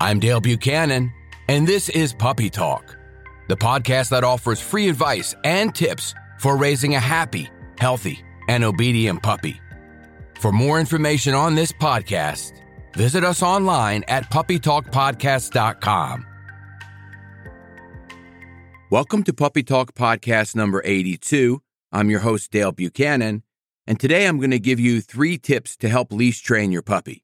I'm Dale Buchanan, and this is Puppy Talk, the podcast that offers free advice and tips for raising a happy, healthy, and obedient puppy. For more information on this podcast, visit us online at puppytalkpodcast.com. Welcome to Puppy Talk Podcast number 82. I'm your host, Dale Buchanan, and today I'm going to give you three tips to help leash train your puppy.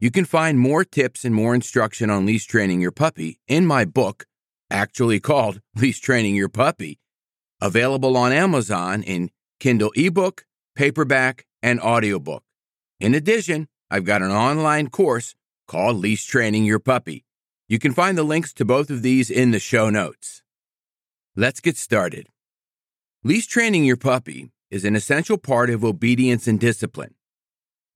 You can find more tips and more instruction on leash training your puppy in my book, actually called Leash Training Your Puppy, available on Amazon in Kindle ebook, paperback, and audiobook. In addition, I've got an online course called Leash Training Your Puppy. You can find the links to both of these in the show notes. Let's get started. Leash training your puppy is an essential part of obedience and discipline.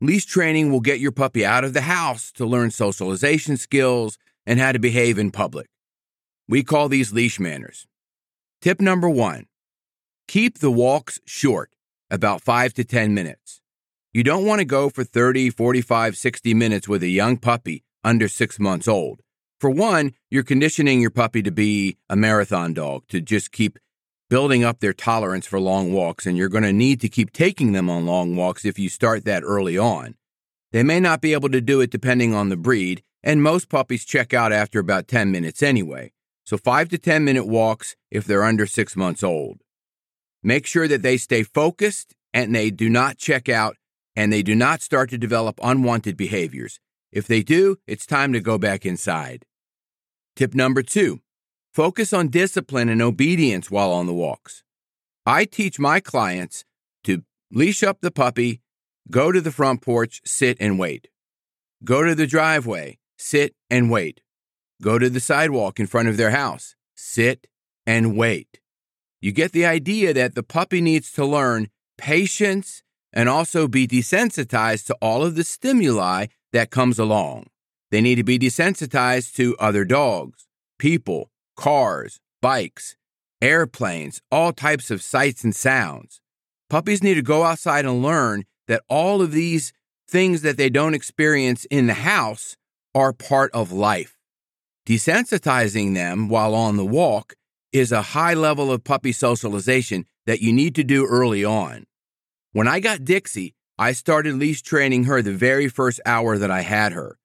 Leash training will get your puppy out of the house to learn socialization skills and how to behave in public. We call these leash manners. Tip number one keep the walks short, about 5 to 10 minutes. You don't want to go for 30, 45, 60 minutes with a young puppy under six months old. For one, you're conditioning your puppy to be a marathon dog, to just keep building up their tolerance for long walks, and you're going to need to keep taking them on long walks if you start that early on. They may not be able to do it depending on the breed, and most puppies check out after about 10 minutes anyway. So, 5 to 10 minute walks if they're under six months old. Make sure that they stay focused and they do not check out and they do not start to develop unwanted behaviors. If they do, it's time to go back inside. Tip number two Focus on discipline and obedience while on the walks. I teach my clients to leash up the puppy, go to the front porch, sit and wait. Go to the driveway, sit and wait. Go to the sidewalk in front of their house, sit and wait. You get the idea that the puppy needs to learn patience and also be desensitized to all of the stimuli that comes along. They need to be desensitized to other dogs, people, cars, bikes, airplanes, all types of sights and sounds. Puppies need to go outside and learn that all of these things that they don't experience in the house are part of life. Desensitizing them while on the walk is a high level of puppy socialization that you need to do early on. When I got Dixie, I started leash training her the very first hour that I had her.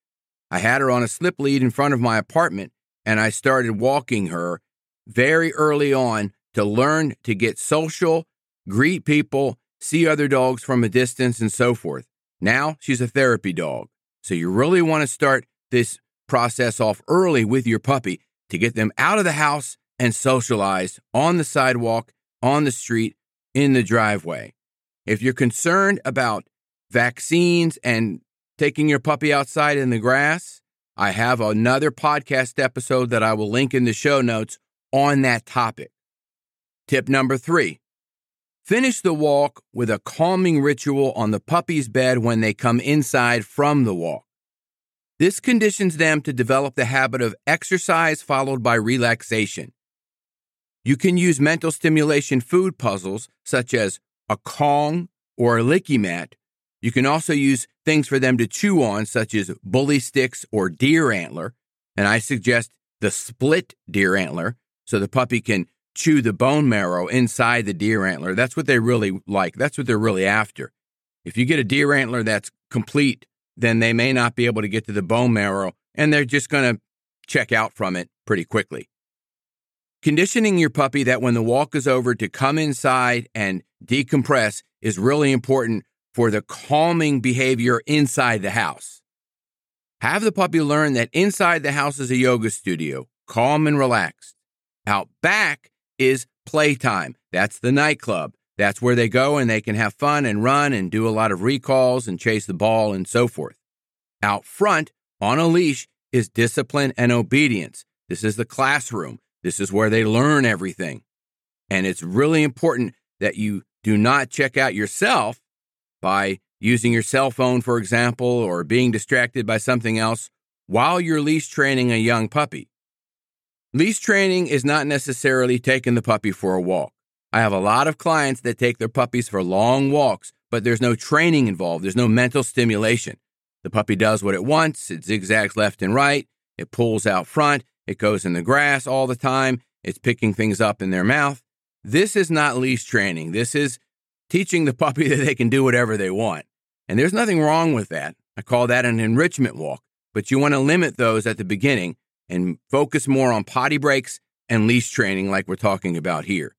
I had her on a slip lead in front of my apartment and I started walking her very early on to learn to get social, greet people, see other dogs from a distance, and so forth. Now she's a therapy dog. So you really want to start this process off early with your puppy to get them out of the house and socialized on the sidewalk, on the street, in the driveway. If you're concerned about vaccines and taking your puppy outside in the grass, I have another podcast episode that I will link in the show notes on that topic. Tip number three finish the walk with a calming ritual on the puppy's bed when they come inside from the walk. This conditions them to develop the habit of exercise followed by relaxation. You can use mental stimulation food puzzles such as a Kong or a Lickimat you can also use things for them to chew on, such as bully sticks or deer antler. And I suggest the split deer antler so the puppy can chew the bone marrow inside the deer antler. That's what they really like. That's what they're really after. If you get a deer antler that's complete, then they may not be able to get to the bone marrow and they're just going to check out from it pretty quickly. Conditioning your puppy that when the walk is over to come inside and decompress is really important for the calming behavior inside the house. Have the puppy learn that inside the house is a yoga studio, calm and relaxed. Out back is playtime. That's the nightclub. That's where they go and they can have fun and run and do a lot of recalls and chase the ball and so forth. Out front on a leash is discipline and obedience. This is the classroom. This is where they learn everything. And it's really important that you do not check out yourself by using your cell phone, for example, or being distracted by something else while you're leash training a young puppy. Leash training is not necessarily taking the puppy for a walk. I have a lot of clients that take their puppies for long walks, but there's no training involved. There's no mental stimulation. The puppy does what it wants. It zigzags left and right. It pulls out front. It goes in the grass all the time. It's picking things up in their mouth. This is not leash training. This is teaching the puppy that they can do whatever they want. And there's nothing wrong with that. I call that an enrichment walk, but you want to limit those at the beginning and focus more on potty breaks and leash training like we're talking about here.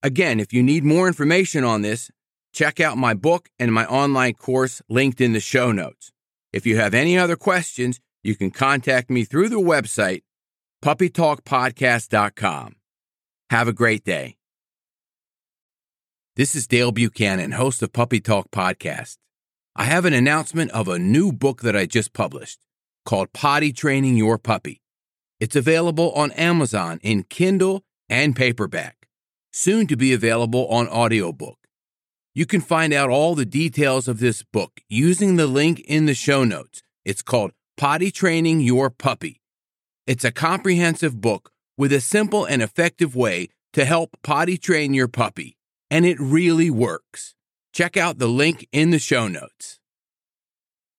Again, if you need more information on this, check out my book and my online course linked in the show notes. If you have any other questions, you can contact me through the website, puppytalkpodcast.com. Have a great day. This is Dale Buchanan, host of Puppy Talk Podcast. I have an announcement of a new book that I just published called Potty Training Your Puppy. It's available on Amazon in Kindle and paperback, soon to be available on audiobook. You can find out all the details of this book using the link in the show notes. It's called Potty Training Your Puppy. It's a comprehensive book with a simple and effective way to help potty train your puppy, and it really works. Check out the link in the show notes.